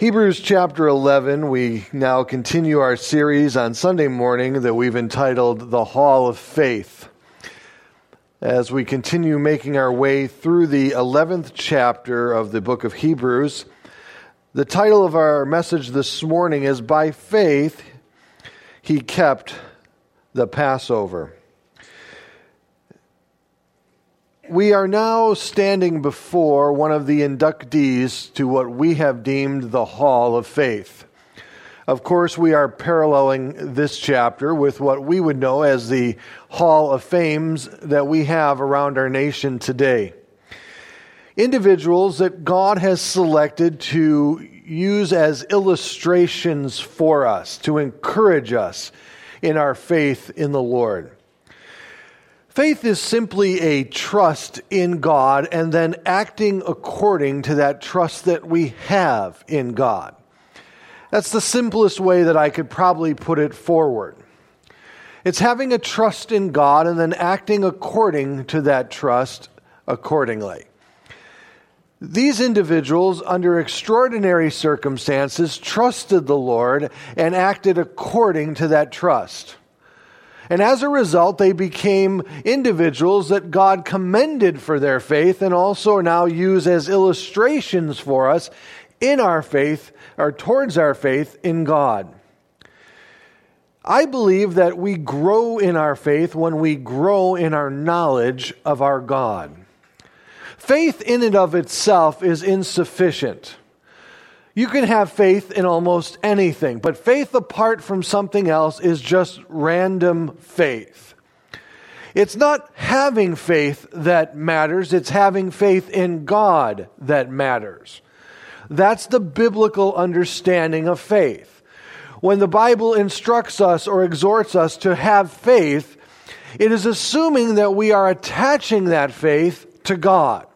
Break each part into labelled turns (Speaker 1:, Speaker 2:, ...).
Speaker 1: Hebrews chapter 11, we now continue our series on Sunday morning that we've entitled The Hall of Faith. As we continue making our way through the 11th chapter of the book of Hebrews, the title of our message this morning is By Faith He Kept the Passover. We are now standing before one of the inductees to what we have deemed the Hall of Faith. Of course, we are paralleling this chapter with what we would know as the Hall of Fames that we have around our nation today. Individuals that God has selected to use as illustrations for us, to encourage us in our faith in the Lord. Faith is simply a trust in God and then acting according to that trust that we have in God. That's the simplest way that I could probably put it forward. It's having a trust in God and then acting according to that trust accordingly. These individuals, under extraordinary circumstances, trusted the Lord and acted according to that trust. And as a result, they became individuals that God commended for their faith and also now use as illustrations for us in our faith or towards our faith in God. I believe that we grow in our faith when we grow in our knowledge of our God. Faith in and of itself is insufficient. You can have faith in almost anything, but faith apart from something else is just random faith. It's not having faith that matters, it's having faith in God that matters. That's the biblical understanding of faith. When the Bible instructs us or exhorts us to have faith, it is assuming that we are attaching that faith to God.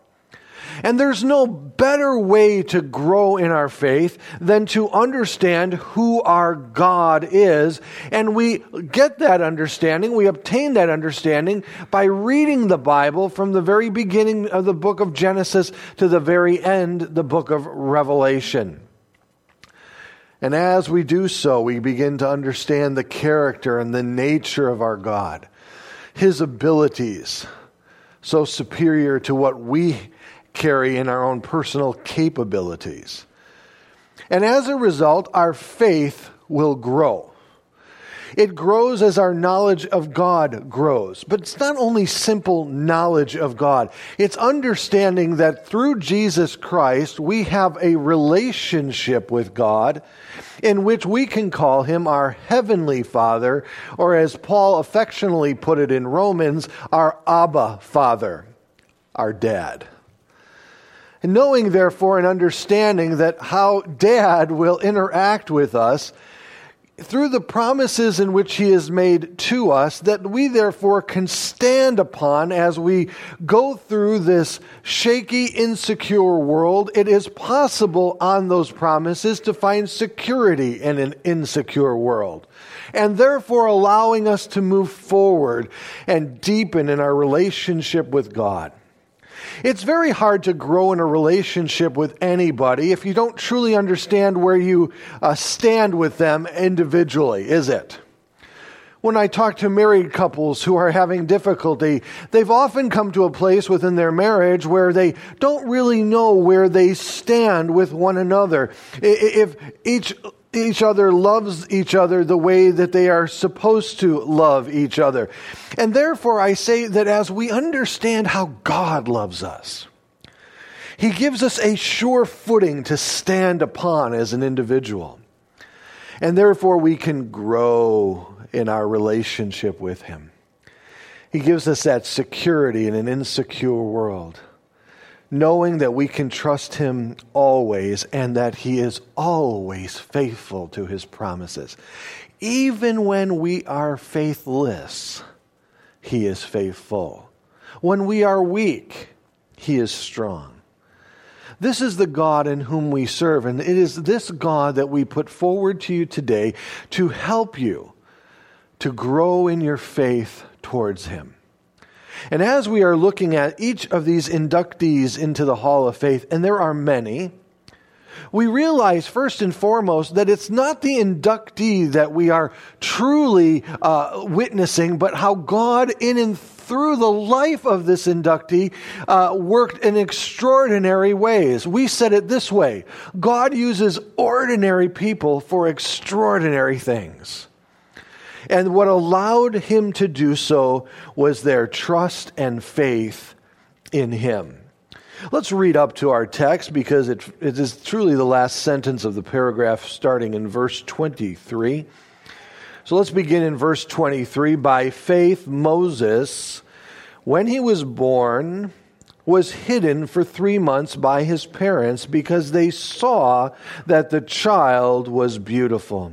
Speaker 1: And there's no better way to grow in our faith than to understand who our God is. And we get that understanding, we obtain that understanding by reading the Bible from the very beginning of the book of Genesis to the very end, the book of Revelation. And as we do so, we begin to understand the character and the nature of our God, His abilities, so superior to what we carry in our own personal capabilities. And as a result, our faith will grow. It grows as our knowledge of God grows. But it's not only simple knowledge of God, it's understanding that through Jesus Christ, we have a relationship with God in which we can call him our heavenly Father, or as Paul affectionately put it in Romans, our Abba Father, our dad. Knowing, therefore, and understanding that how dad will interact with us through the promises in which he has made to us, that we therefore can stand upon as we go through this shaky, insecure world. It is possible on those promises to find security in an insecure world and therefore allowing us to move forward and deepen in our relationship with God. It's very hard to grow in a relationship with anybody if you don't truly understand where you uh, stand with them individually, is it? When I talk to married couples who are having difficulty, they've often come to a place within their marriage where they don't really know where they stand with one another. If each each other loves each other the way that they are supposed to love each other. And therefore, I say that as we understand how God loves us, He gives us a sure footing to stand upon as an individual. And therefore, we can grow in our relationship with Him. He gives us that security in an insecure world knowing that we can trust Him always and that He is always faithful to His promises. Even when we are faithless, He is faithful. When we are weak, He is strong. This is the God in whom we serve, and it is this God that we put forward to you today to help you to grow in your faith towards Him. And as we are looking at each of these inductees into the Hall of Faith, and there are many, we realize first and foremost that it's not the inductee that we are truly uh, witnessing, but how God, in and through the life of this inductee, uh, worked in extraordinary ways. We said it this way God uses ordinary people for extraordinary things. And what allowed him to do so was their trust and faith in him. Let's read up to our text because it, it is truly the last sentence of the paragraph starting in verse 23. So let's begin in verse 23. By faith, Moses, when he was born, was hidden for three months by his parents because they saw that the child was beautiful.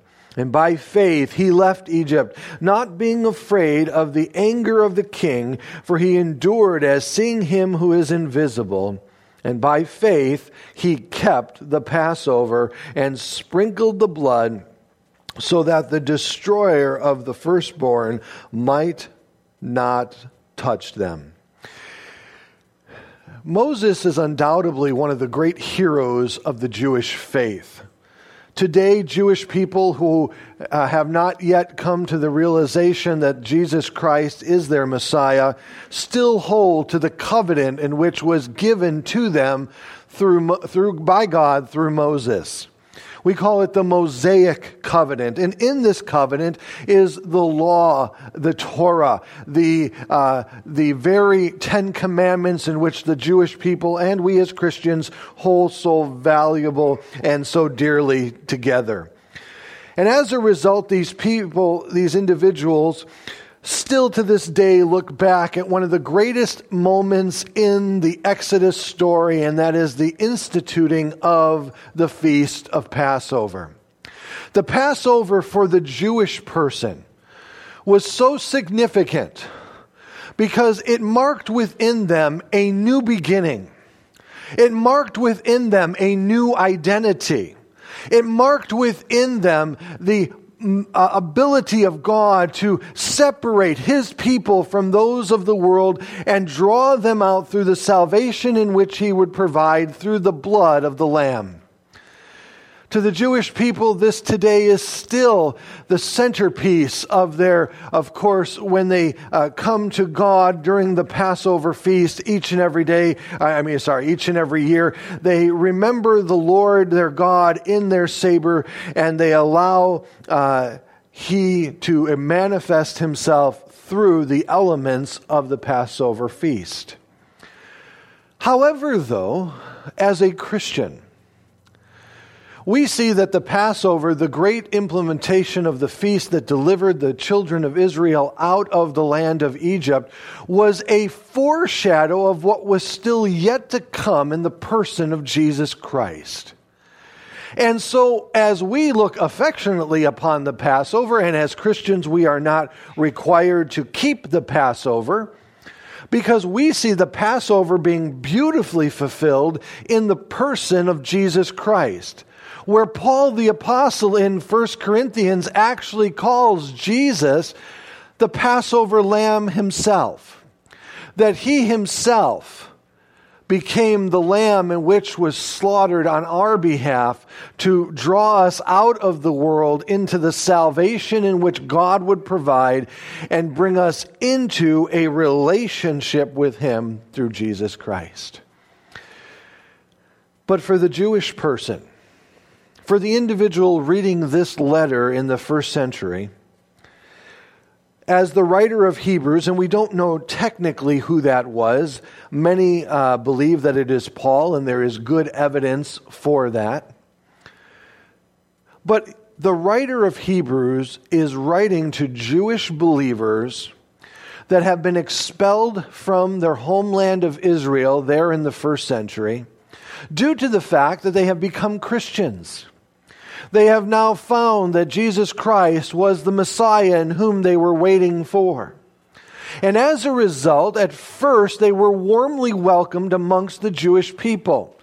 Speaker 1: And by faith he left Egypt, not being afraid of the anger of the king, for he endured as seeing him who is invisible. And by faith he kept the Passover and sprinkled the blood so that the destroyer of the firstborn might not touch them. Moses is undoubtedly one of the great heroes of the Jewish faith. Today, Jewish people who uh, have not yet come to the realization that Jesus Christ is their Messiah still hold to the covenant in which was given to them through, through, by God through Moses. We call it the Mosaic covenant. And in this covenant is the law, the Torah, the, uh, the very Ten Commandments in which the Jewish people and we as Christians hold so valuable and so dearly together. And as a result, these people, these individuals, still to this day look back at one of the greatest moments in the Exodus story, and that is the instituting of the feast of Passover. The Passover for the Jewish person was so significant because it marked within them a new beginning. It marked within them a new identity. It marked within them the ability of God to separate his people from those of the world and draw them out through the salvation in which he would provide through the blood of the Lamb. To the Jewish people, this today is still the centerpiece of their, of course, when they uh, come to God during the Passover feast each and every day, I mean, sorry, each and every year, they remember the Lord their God in their Seder and they allow uh, He to manifest Himself through the elements of the Passover feast. However, though, as a Christian, we see that the Passover, the great implementation of the feast that delivered the children of Israel out of the land of Egypt, was a foreshadow of what was still yet to come in the person of Jesus Christ. And so, as we look affectionately upon the Passover, and as Christians, we are not required to keep the Passover, because we see the Passover being beautifully fulfilled in the person of Jesus Christ where Paul the Apostle in 1 Corinthians actually calls Jesus the Passover lamb himself. That he himself became the lamb in which was slaughtered on our behalf to draw us out of the world into the salvation in which God would provide and bring us into a relationship with him through Jesus Christ. But for the Jewish person, for the individual reading this letter in the first century, as the writer of Hebrews, and we don't know technically who that was, many uh, believe that it is Paul, and there is good evidence for that. But the writer of Hebrews is writing to Jewish believers that have been expelled from their homeland of Israel there in the first century due to the fact that they have become Christians. They have now found that Jesus Christ was the Messiah in whom they were waiting for. And as a result, at first they were warmly welcomed amongst the Jewish people.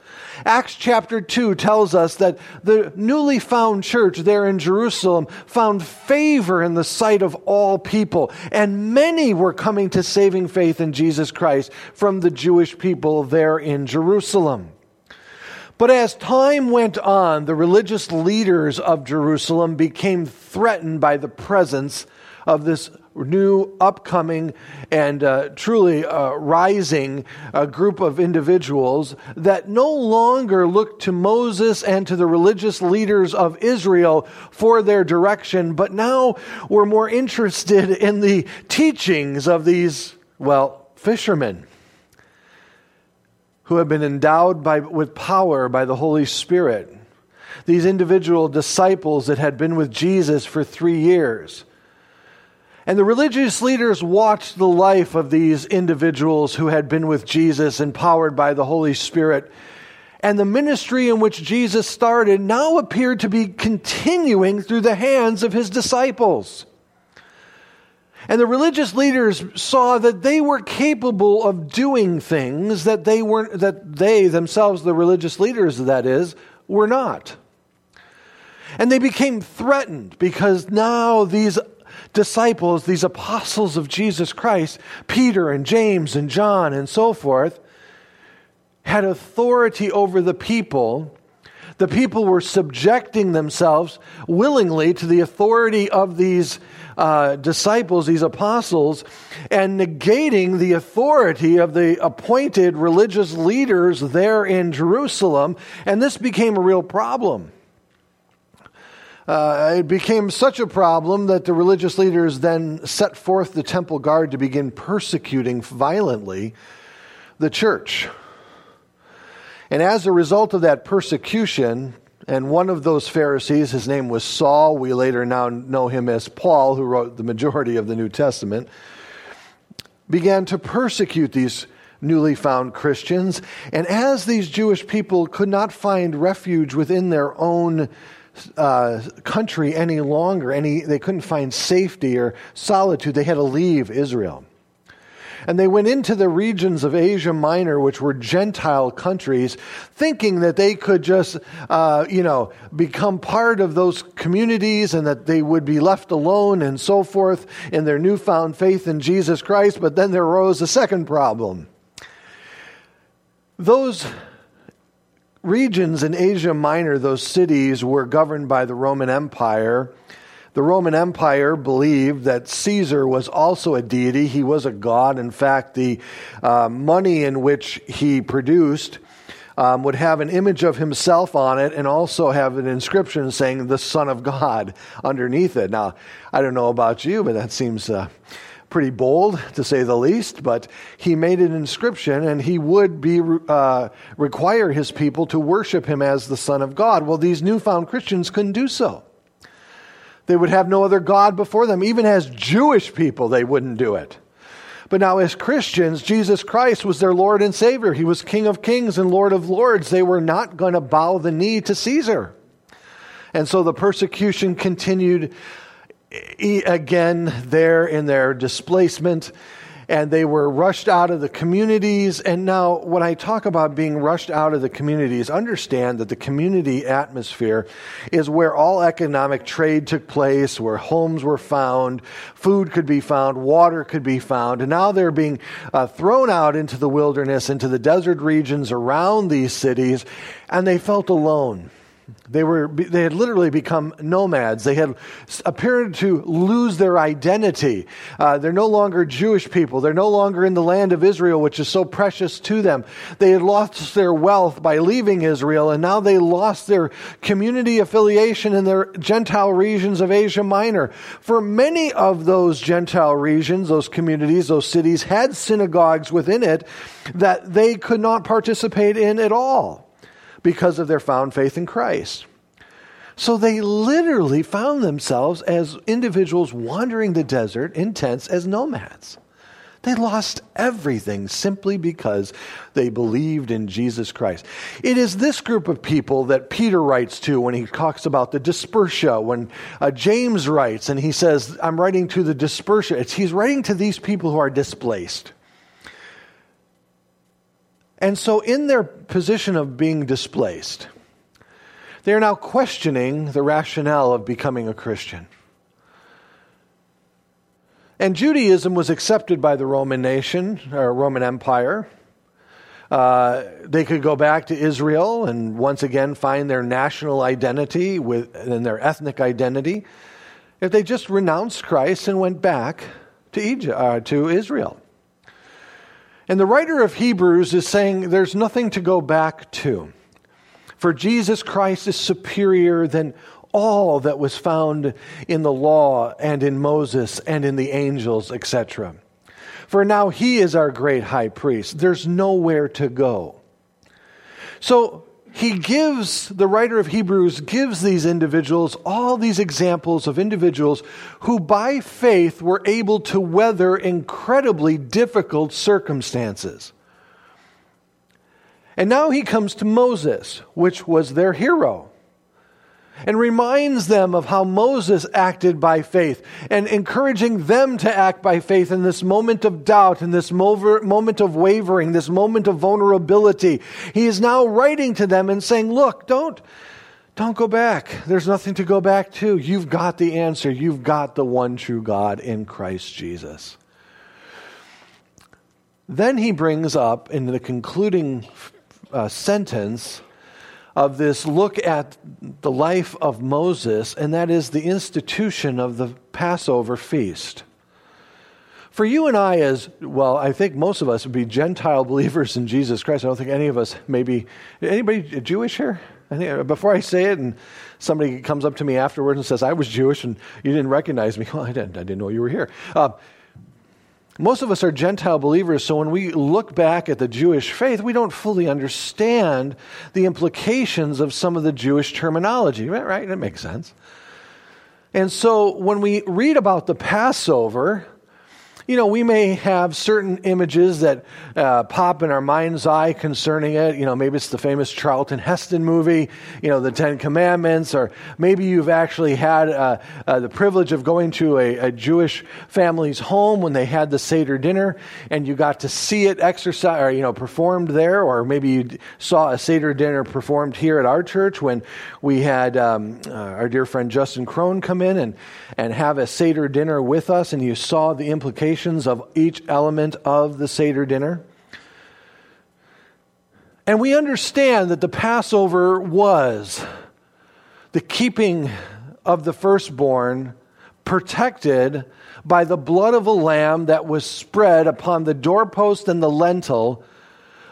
Speaker 1: Acts chapter 2 tells us that the newly found church there in Jerusalem found favor in the sight of all people, and many were coming to saving faith in Jesus Christ from the Jewish people there in Jerusalem. But as time went on, the religious leaders of Jerusalem became threatened by the presence of this new, upcoming, and uh, truly uh, rising uh, group of individuals that no longer looked to Moses and to the religious leaders of Israel for their direction, but now were more interested in the teachings of these, well, fishermen who have been endowed by, with power by the Holy Spirit. These individual disciples that had been with Jesus for three years and the religious leaders watched the life of these individuals who had been with Jesus, empowered by the Holy Spirit. And the ministry in which Jesus started now appeared to be continuing through the hands of his disciples. And the religious leaders saw that they were capable of doing things that they weren't, that they themselves, the religious leaders, that is, were not. And they became threatened because now these disciples, these apostles of Jesus Christ, Peter and James and John and so forth, had authority over the people. The people were subjecting themselves willingly to the authority of these uh, disciples, these apostles, and negating the authority of the appointed religious leaders there in Jerusalem. And this became a real problem uh, it became such a problem that the religious leaders then set forth the temple guard to begin persecuting violently the church. And as a result of that persecution, and one of those Pharisees, his name was Saul, we later now know him as Paul, who wrote the majority of the New Testament, began to persecute these newly found Christians. And as these Jewish people could not find refuge within their own uh, country any longer. Any, they couldn't find safety or solitude. They had to leave Israel. And they went into the regions of Asia Minor, which were Gentile countries, thinking that they could just, uh, you know, become part of those communities and that they would be left alone and so forth in their newfound faith in Jesus Christ. But then there arose a second problem. Those regions in Asia Minor, those cities were governed by the Roman Empire. The Roman Empire believed that Caesar was also a deity. He was a god. In fact, the uh, money in which he produced um, would have an image of himself on it and also have an inscription saying the Son of God underneath it. Now, I don't know about you, but that seems. Uh, pretty bold, to say the least, but he made an inscription and he would be, uh, require his people to worship him as the Son of God. Well, these newfound Christians couldn't do so. They would have no other God before them. Even as Jewish people, they wouldn't do it. But now, as Christians, Jesus Christ was their Lord and Savior. He was King of Kings and Lord of Lords. They were not going to bow the knee to Caesar. And so the persecution continued again there in their displacement and they were rushed out of the communities. And now, when I talk about being rushed out of the communities, understand that the community atmosphere is where all economic trade took place, where homes were found, food could be found, water could be found. And now they're being uh, thrown out into the wilderness, into the desert regions around these cities, and they felt alone. They, were, they had literally become nomads. They had appeared to lose their identity. Uh, they're no longer Jewish people. They're no longer in the land of Israel, which is so precious to them. They had lost their wealth by leaving Israel, and now they lost their community affiliation in their Gentile regions of Asia Minor. For many of those Gentile regions, those communities, those cities had synagogues within it that they could not participate in at all because of their found faith in Christ. So they literally found themselves as individuals wandering the desert in tents as nomads. They lost everything simply because they believed in Jesus Christ. It is this group of people that Peter writes to when he talks about the dispersia, when uh, James writes and he says, I'm writing to the dispersia. It's, he's writing to these people who are displaced. And so, in their position of being displaced, they are now questioning the rationale of becoming a Christian. And Judaism was accepted by the Roman nation, or Roman Empire. Uh, they could go back to Israel and once again find their national identity with, and their ethnic identity if they just renounced Christ and went back to, Egypt, uh, to Israel. And the writer of Hebrews is saying there's nothing to go back to. For Jesus Christ is superior than all that was found in the law and in Moses and in the angels, etc. For now he is our great high priest. There's nowhere to go. So he gives, the writer of Hebrews gives these individuals all these examples of individuals who by faith were able to weather incredibly difficult circumstances. And now he comes to Moses, which was their hero and reminds them of how Moses acted by faith and encouraging them to act by faith in this moment of doubt, in this moment of wavering, this moment of vulnerability. He is now writing to them and saying, Look, don't. Don't go back. There's nothing to go back to. You've got the answer. You've got the one true God in Christ Jesus. Then he brings up in the concluding uh, sentence of this look at the life of Moses, and that is the institution of the Passover feast. For you and I, as well, I think most of us would be Gentile believers in Jesus Christ. I don't think any of us, maybe, anybody Jewish here? Before I say it, and somebody comes up to me afterwards and says, I was Jewish and you didn't recognize me. Well, I didn't, I didn't know you were here. Uh, most of us are Gentile believers, so when we look back at the Jewish faith, we don't fully understand the implications of some of the Jewish terminology, right? That makes sense. And so when we read about the Passover, you know, we may have certain images that uh, pop in our mind's eye concerning it. You know, maybe it's the famous Charlton Heston movie, you know, the Ten Commandments, or maybe you've actually had uh, uh, the privilege of going to a, a, Jewish family's home when they had the Seder dinner and you got to see it exercise or, you know, performed there, or maybe you saw a Seder dinner performed here at our church when we had um, uh, our dear friend Justin Crone come in and, and have a Seder dinner with us and you saw the implications of each element of the Seder dinner. And we understand that the Passover was the keeping of the firstborn protected by the blood of a lamb that was spread upon the doorpost and the lintel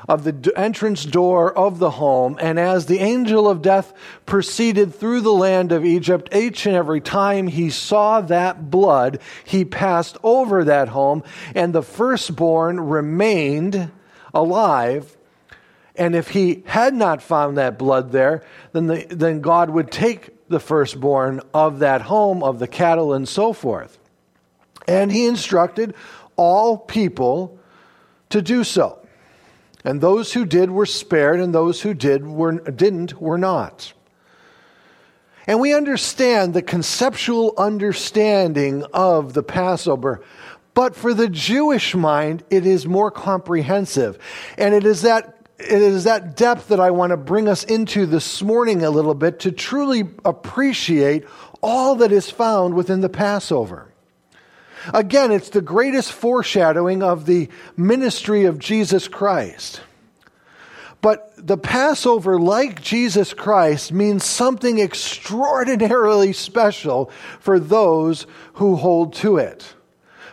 Speaker 1: of the entrance door of the home. And as the angel of death proceeded through the land of Egypt, each and every time he saw that blood, he passed over that home, and the firstborn remained alive. And if he had not found that blood there, then, the, then God would take the firstborn of that home, of the cattle, and so forth. And he instructed all people to do so. And those who did were spared, and those who did were, didn't were not. And we understand the conceptual understanding of the Passover. But for the Jewish mind, it is more comprehensive. And it is that, it is that depth that I want to bring us into this morning a little bit to truly appreciate all that is found within the Passover. Again, it's the greatest foreshadowing of the ministry of Jesus Christ. But the Passover, like Jesus Christ, means something extraordinarily special for those who hold to it.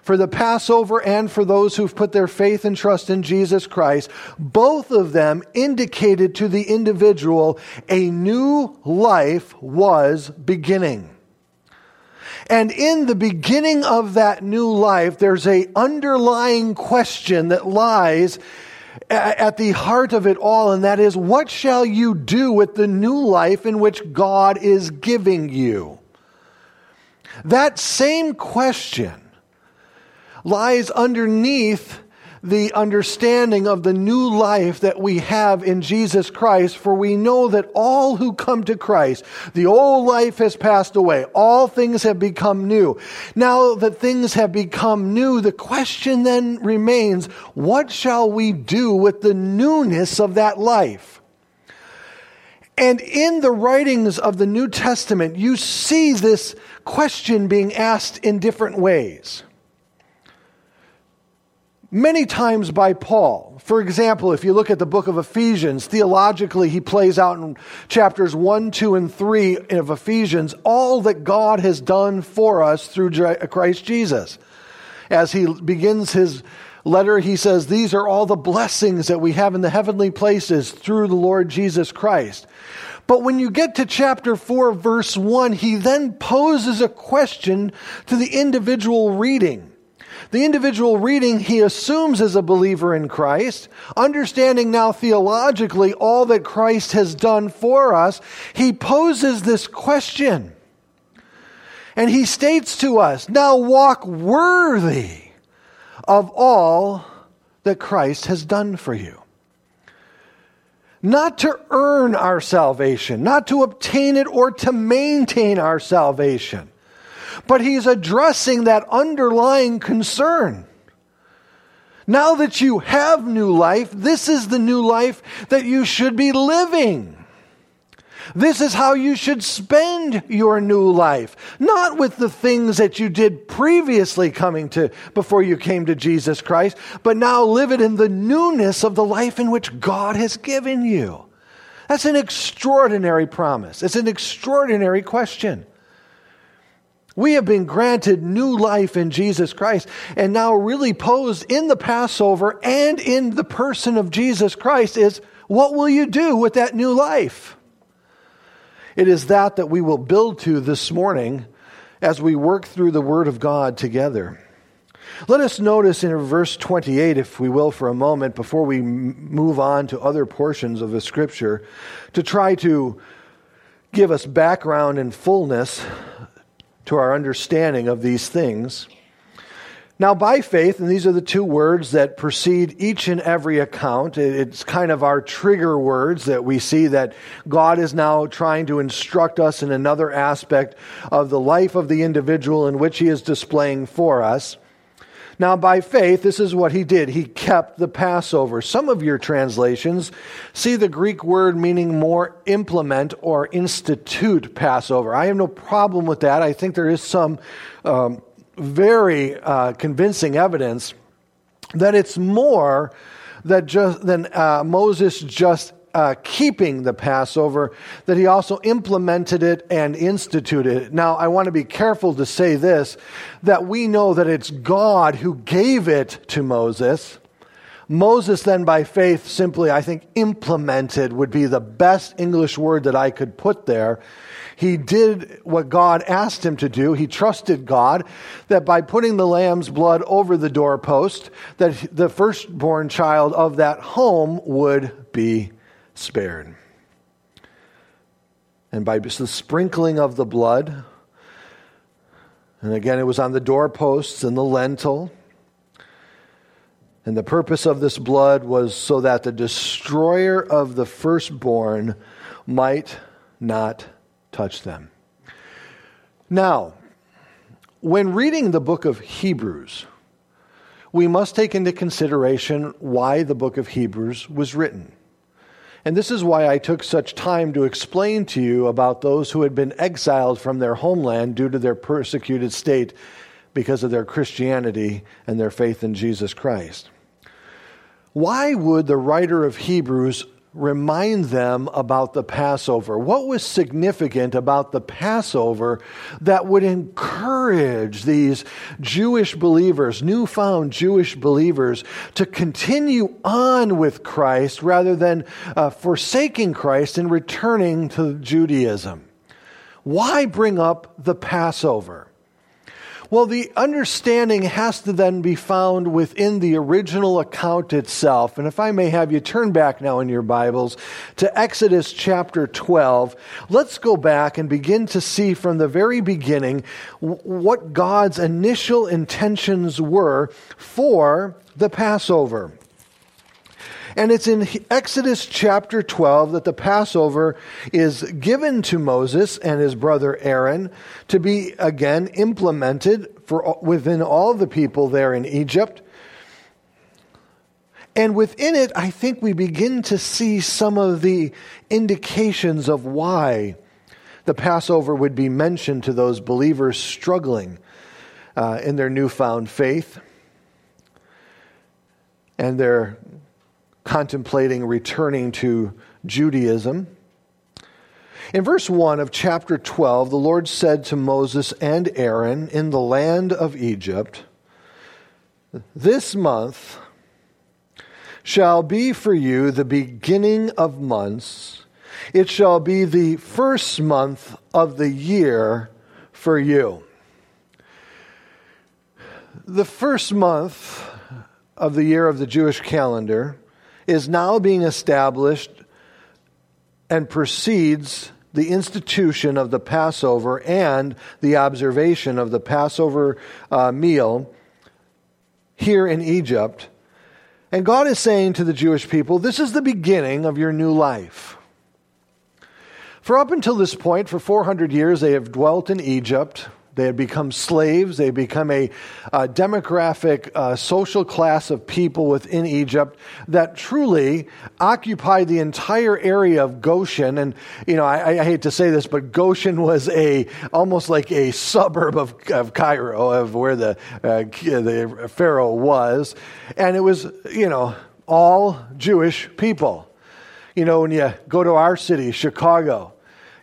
Speaker 1: For the Passover and for those who've put their faith and trust in Jesus Christ, both of them indicated to the individual a new life was beginning. And in the beginning of that new life, there's a underlying question that lies at the heart of it all, and that is, what shall you do with the new life in which God is giving you? That same question lies underneath the understanding of the new life that we have in Jesus Christ, for we know that all who come to Christ, the old life has passed away. All things have become new. Now that things have become new, the question then remains, what shall we do with the newness of that life? And in the writings of the New Testament, you see this question being asked in different ways many times by Paul. For example, if you look at the book of Ephesians, theologically, he plays out in chapters 1, 2, and 3 of Ephesians all that God has done for us through Christ Jesus. As he begins his letter, he says, These are all the blessings that we have in the heavenly places through the Lord Jesus Christ. But when you get to chapter 4, verse 1, he then poses a question to the individual reading. The individual reading he assumes as a believer in Christ, understanding now theologically all that Christ has done for us, he poses this question. And he states to us, now walk worthy of all that Christ has done for you. Not to earn our salvation, not to obtain it or to maintain our salvation but he's addressing that underlying concern. Now that you have new life, this is the new life that you should be living. This is how you should spend your new life. Not with the things that you did previously coming to, before you came to Jesus Christ, but now live it in the newness of the life in which God has given you. That's an extraordinary promise. It's an extraordinary question. We have been granted new life in Jesus Christ and now really posed in the Passover and in the person of Jesus Christ is what will you do with that new life? It is that that we will build to this morning as we work through the Word of God together. Let us notice in verse 28, if we will, for a moment, before we move on to other portions of the Scripture, to try to give us background and fullness to our understanding of these things. Now, by faith, and these are the two words that precede each and every account, it's kind of our trigger words that we see that God is now trying to instruct us in another aspect of the life of the individual in which He is displaying for us. Now, by faith, this is what he did. He kept the Passover. Some of your translations see the Greek word meaning more implement or institute Passover. I have no problem with that. I think there is some um, very uh, convincing evidence that it's more that just, than uh, Moses just uh, keeping the Passover, that he also implemented it and instituted it. Now, I want to be careful to say this that we know that it's God who gave it to Moses. Moses, then, by faith, simply, I think, implemented would be the best English word that I could put there. He did what God asked him to do. He trusted God that by putting the lamb's blood over the doorpost, that the firstborn child of that home would be spared. And by the sprinkling of the blood, and again, it was on the doorposts and the lintel. And the purpose of this blood was so that the destroyer of the firstborn might not touch them. Now, when reading the book of Hebrews, we must take into consideration why the book of Hebrews was written. And this is why I took such time to explain to you about those who had been exiled from their homeland due to their persecuted state because of their Christianity and their faith in Jesus Christ. Why would the writer of Hebrews remind them about the Passover? What was significant about the Passover that would encourage these Jewish believers, newfound Jewish believers, to continue on with Christ rather than uh, forsaking Christ and returning to Judaism? Why bring up the Passover? Well, the understanding has to then be found within the original account itself. And if I may have you turn back now in your Bibles to Exodus chapter 12, let's go back and begin to see from the very beginning what God's initial intentions were for the Passover. And it's in Exodus chapter 12 that the Passover is given to Moses and his brother Aaron to be again implemented for within all the people there in Egypt. And within it, I think we begin to see some of the indications of why the Passover would be mentioned to those believers struggling uh, in their newfound faith and their contemplating returning to Judaism. In verse 1 of chapter 12, the Lord said to Moses and Aaron in the land of Egypt, This month shall be for you the beginning of months. It shall be the first month of the year for you. The first month of the year of the Jewish calendar is now being established and precedes the institution of the Passover and the observation of the Passover uh, meal here in Egypt. And God is saying to the Jewish people, this is the beginning of your new life. For up until this point, for 400 years, they have dwelt in Egypt they had become slaves. They had become a, a demographic, uh, social class of people within Egypt that truly occupied the entire area of Goshen. And, you know, I, I hate to say this, but Goshen was a, almost like a suburb of, of Cairo, of where the, uh, the Pharaoh was. And it was, you know, all Jewish people. You know, when you go to our city, Chicago,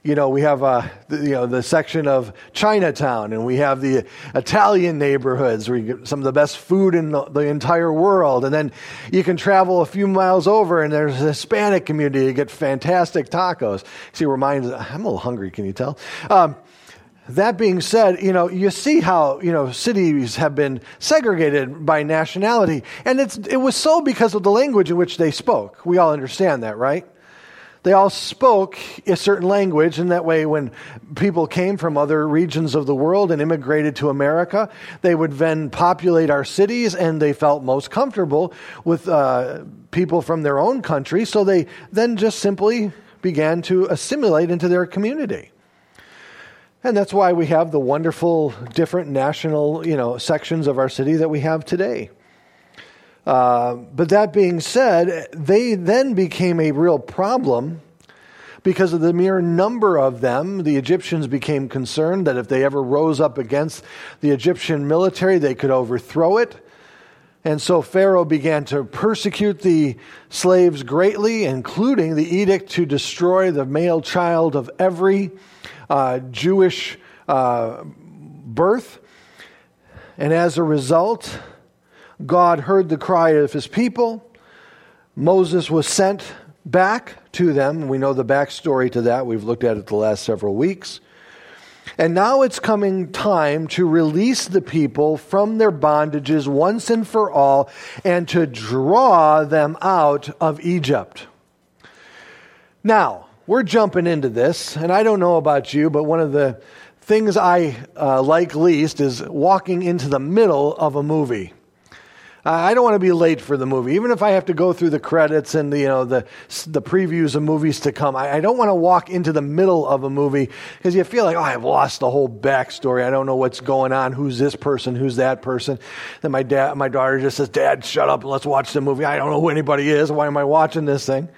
Speaker 1: you know, we have uh, the, you know the section of Chinatown, and we have the Italian neighborhoods where you get some of the best food in the, the, entire world. And then you can travel a few miles over, and there's a Hispanic community. You get fantastic tacos. See, reminds I'm a little hungry. Can you tell? Um, that being said, you know, you see how, you know, cities have been segregated by nationality. And it's, it was so because of the language in which they spoke. We all understand that, right? They all spoke a certain language, and that way, when people came from other regions of the world and immigrated to America, they would then populate our cities, and they felt most comfortable with uh, people from their own country, so they then just simply began to assimilate into their community. And that's why we have the wonderful different national, you know, sections of our city that we have today. Uh, but that being said, they then became a real problem because of the mere number of them. The Egyptians became concerned that if they ever rose up against the Egyptian military, they could overthrow it. And so Pharaoh began to persecute the slaves greatly, including the edict to destroy the male child of every uh, Jewish uh, birth. And as a result, God heard the cry of his people. Moses was sent back to them. We know the backstory to that. We've looked at it the last several weeks. And now it's coming time to release the people from their bondages once and for all and to draw them out of Egypt. Now, we're jumping into this, and I don't know about you, but one of the things I uh, like least is walking into the middle of a movie. I don't want to be late for the movie, even if I have to go through the credits and the, you know the the previews of movies to come. I, I don't want to walk into the middle of a movie because you feel like, oh, I've lost the whole backstory. I don't know what's going on. Who's this person? Who's that person? Then my dad, my daughter just says, "Dad, shut up and let's watch the movie." I don't know who anybody is. Why am I watching this thing?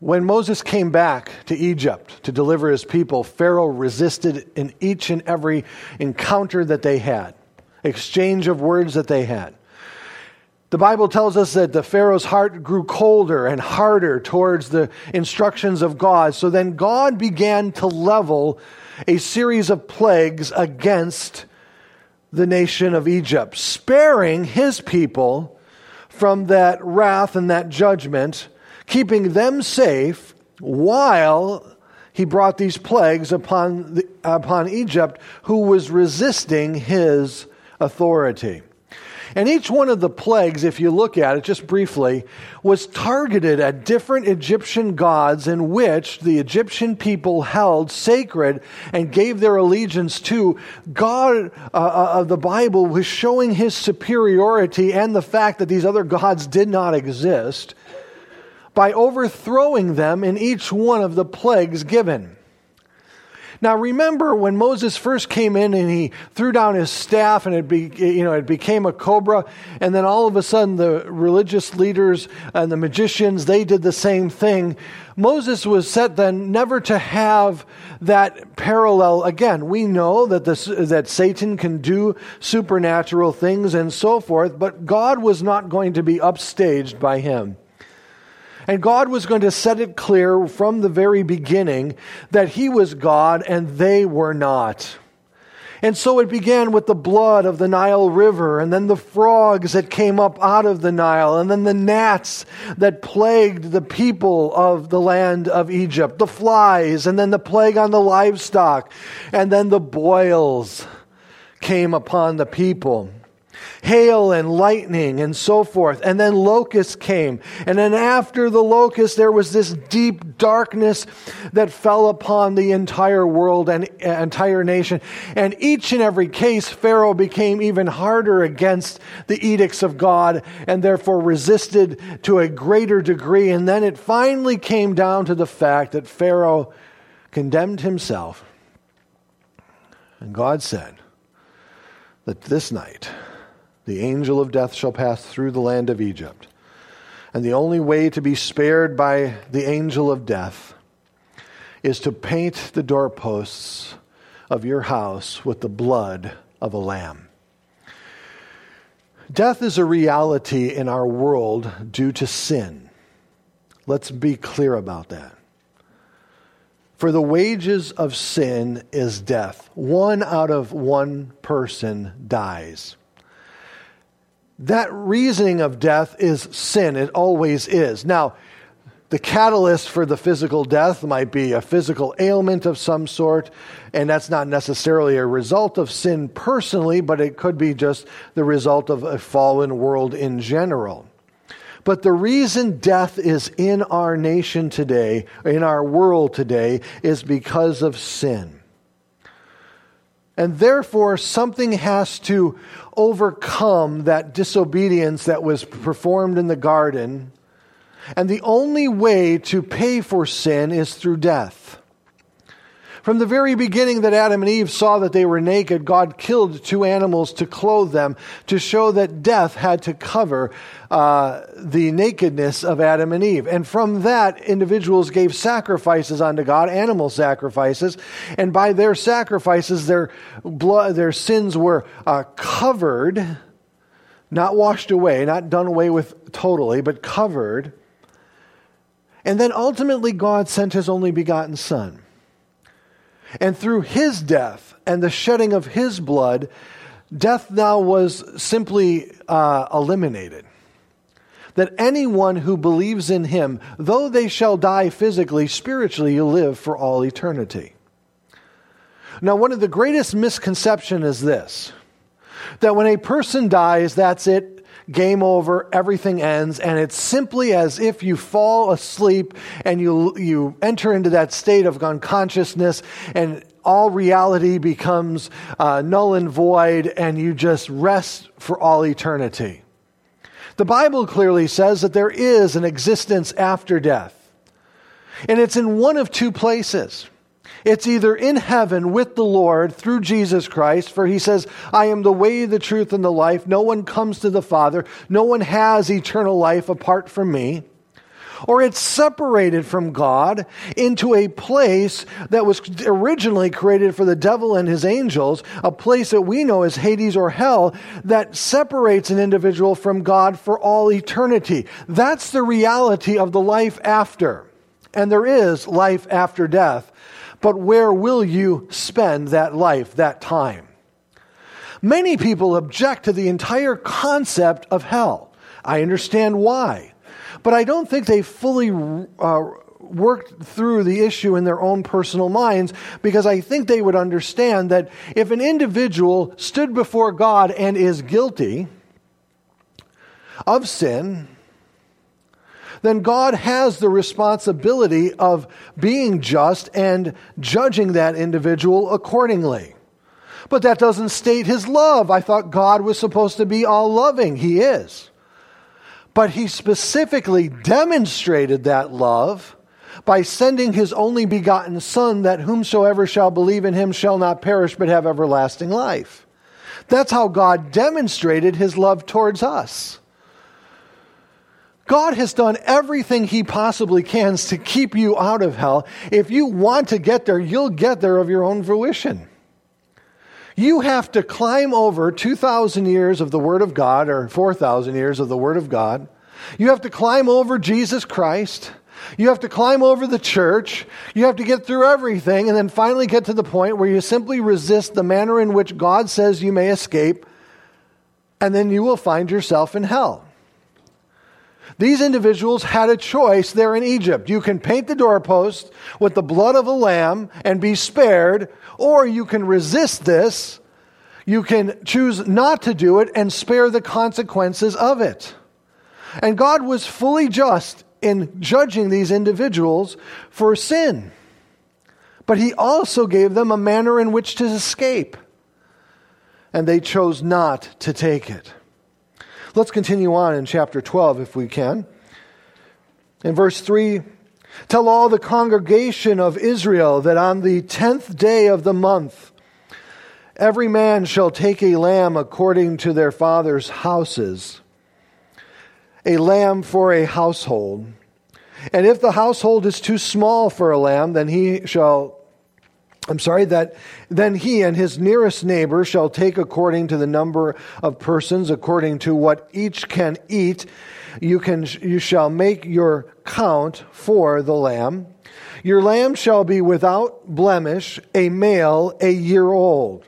Speaker 1: When Moses came back to Egypt to deliver his people, Pharaoh resisted in each and every encounter that they had exchange of words that they had. The Bible tells us that the Pharaoh's heart grew colder and harder towards the instructions of God. So then God began to level a series of plagues against the nation of Egypt, sparing his people from that wrath and that judgment, keeping them safe while he brought these plagues upon, the, upon Egypt, who was resisting his authority. And each one of the plagues, if you look at it just briefly, was targeted at different Egyptian gods in which the Egyptian people held sacred and gave their allegiance to. God uh, uh, of the Bible was showing his superiority and the fact that these other gods did not exist by overthrowing them in each one of the plagues given. Now remember when Moses first came in and he threw down his staff and it, be, you know, it became a cobra, and then all of a sudden the religious leaders and the magicians, they did the same thing. Moses was set then never to have that parallel again. We know that, this, that Satan can do supernatural things and so forth, but God was not going to be upstaged by him. And God was going to set it clear from the very beginning that He was God and they were not. And so it began with the blood of the Nile River, and then the frogs that came up out of the Nile, and then the gnats that plagued the people of the land of Egypt, the flies, and then the plague on the livestock, and then the boils came upon the people hail and lightning and so forth. And then locusts came. And then after the locusts, there was this deep darkness that fell upon the entire world and uh, entire nation. And each and every case, Pharaoh became even harder against the edicts of God and therefore resisted to a greater degree. And then it finally came down to the fact that Pharaoh condemned himself. And God said that this night, the angel of death shall pass through the land of Egypt. And the only way to be spared by the angel of death is to paint the doorposts of your house with the blood of a lamb. Death is a reality in our world due to sin. Let's be clear about that. For the wages of sin is death. One out of one person dies. That reasoning of death is sin. It always is. Now, the catalyst for the physical death might be a physical ailment of some sort, and that's not necessarily a result of sin personally, but it could be just the result of a fallen world in general. But the reason death is in our nation today, in our world today, is because of sin. And therefore, something has to overcome that disobedience that was performed in the garden. And the only way to pay for sin is through death. From the very beginning that Adam and Eve saw that they were naked, God killed two animals to clothe them to show that death had to cover uh, the nakedness of Adam and Eve. And from that, individuals gave sacrifices unto God, animal sacrifices, and by their sacrifices, their blood, their sins were uh, covered, not washed away, not done away with totally, but covered. And then ultimately, God sent His only begotten Son and through his death and the shedding of his blood, death now was simply uh, eliminated. That anyone who believes in him, though they shall die physically, spiritually, you live for all eternity. Now, one of the greatest misconceptions is this that when a person dies, that's it, game over, everything ends, and it's simply as if you fall asleep and you, you enter into that state of unconsciousness and all reality becomes uh, null and void and you just rest for all eternity. The Bible clearly says that there is an existence after death. And it's in one of two places. It's either in heaven with the Lord through Jesus Christ, for he says, I am the way, the truth, and the life. No one comes to the Father. No one has eternal life apart from me. Or it's separated from God into a place that was originally created for the devil and his angels, a place that we know as Hades or hell, that separates an individual from God for all eternity. That's the reality of the life after. And there is life after death but where will you spend that life, that time? Many people object to the entire concept of hell. I understand why. But I don't think they fully uh, worked through the issue in their own personal minds because I think they would understand that if an individual stood before God and is guilty of sin, then God has the responsibility of being just and judging that individual accordingly. But that doesn't state his love. I thought God was supposed to be all loving. He is. But he specifically demonstrated that love by sending his only begotten Son, that whomsoever shall believe in him shall not perish but have everlasting life. That's how God demonstrated his love towards us. God has done everything He possibly can to keep you out of hell. If you want to get there, you'll get there of your own fruition. You have to climb over 2,000 years of the Word of God, or 4,000 years of the Word of God. You have to climb over Jesus Christ. You have to climb over the church. You have to get through everything and then finally get to the point where you simply resist the manner in which God says you may escape, and then you will find yourself in hell. These individuals had a choice there in Egypt. You can paint the doorpost with the blood of a lamb and be spared, or you can resist this. You can choose not to do it and spare the consequences of it. And God was fully just in judging these individuals for sin. But He also gave them a manner in which to escape. And they chose not to take it. Let's continue on in chapter 12 if we can. In verse 3, tell all the congregation of Israel that on the tenth day of the month, every man shall take a lamb according to their father's houses, a lamb for a household. And if the household is too small for a lamb, then he shall I'm sorry, that then he and his nearest neighbor shall take according to the number of persons, according to what each can eat. You, can, you shall make your count for the lamb. Your lamb shall be without blemish, a male, a year old.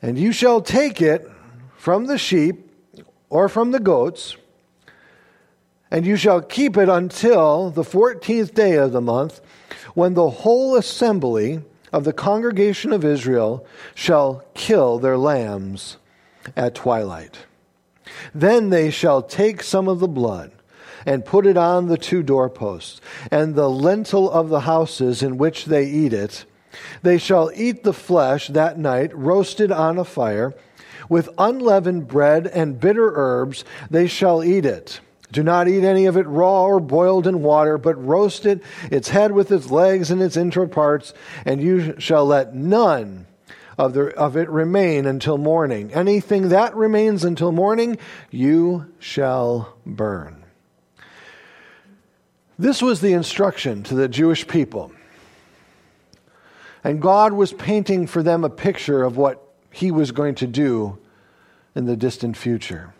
Speaker 1: And you shall take it from the sheep or from the goats, and you shall keep it until the fourteenth day of the month when the whole assembly of the congregation of Israel shall kill their lambs at twilight. Then they shall take some of the blood and put it on the two doorposts and the lintel of the houses in which they eat it. They shall eat the flesh that night, roasted on a fire. With unleavened bread and bitter herbs, they shall eat it. Do not eat any of it raw or boiled in water, but roast it, its head with its legs and its inner parts, and you shall let none of, the, of it remain until morning. Anything that remains until morning, you shall burn. This was the instruction to the Jewish people. And God was painting for them a picture of what he was going to do in the distant future.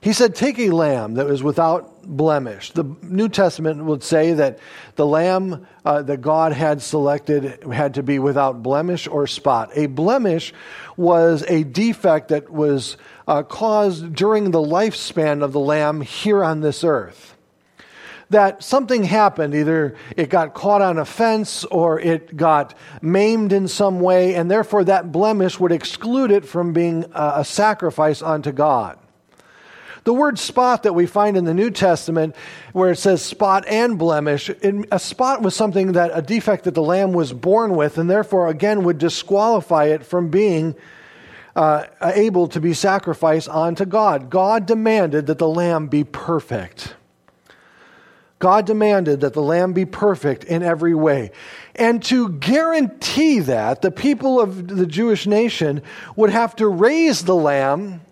Speaker 1: He said, Take a lamb that was without blemish. The New Testament would say that the lamb uh, that God had selected had to be without blemish or spot. A blemish was a defect that was uh, caused during the lifespan of the lamb here on this earth that something happened. Either it got caught on a fence or it got maimed in some way, and therefore that blemish would exclude it from being a sacrifice unto God. The word spot that we find in the New Testament, where it says spot and blemish, a spot was something that a defect that the lamb was born with, and therefore, again, would disqualify it from being uh, able to be sacrificed unto God. God demanded that the lamb be perfect. God demanded that the lamb be perfect in every way. And to guarantee that, the people of the Jewish nation would have to raise the lamb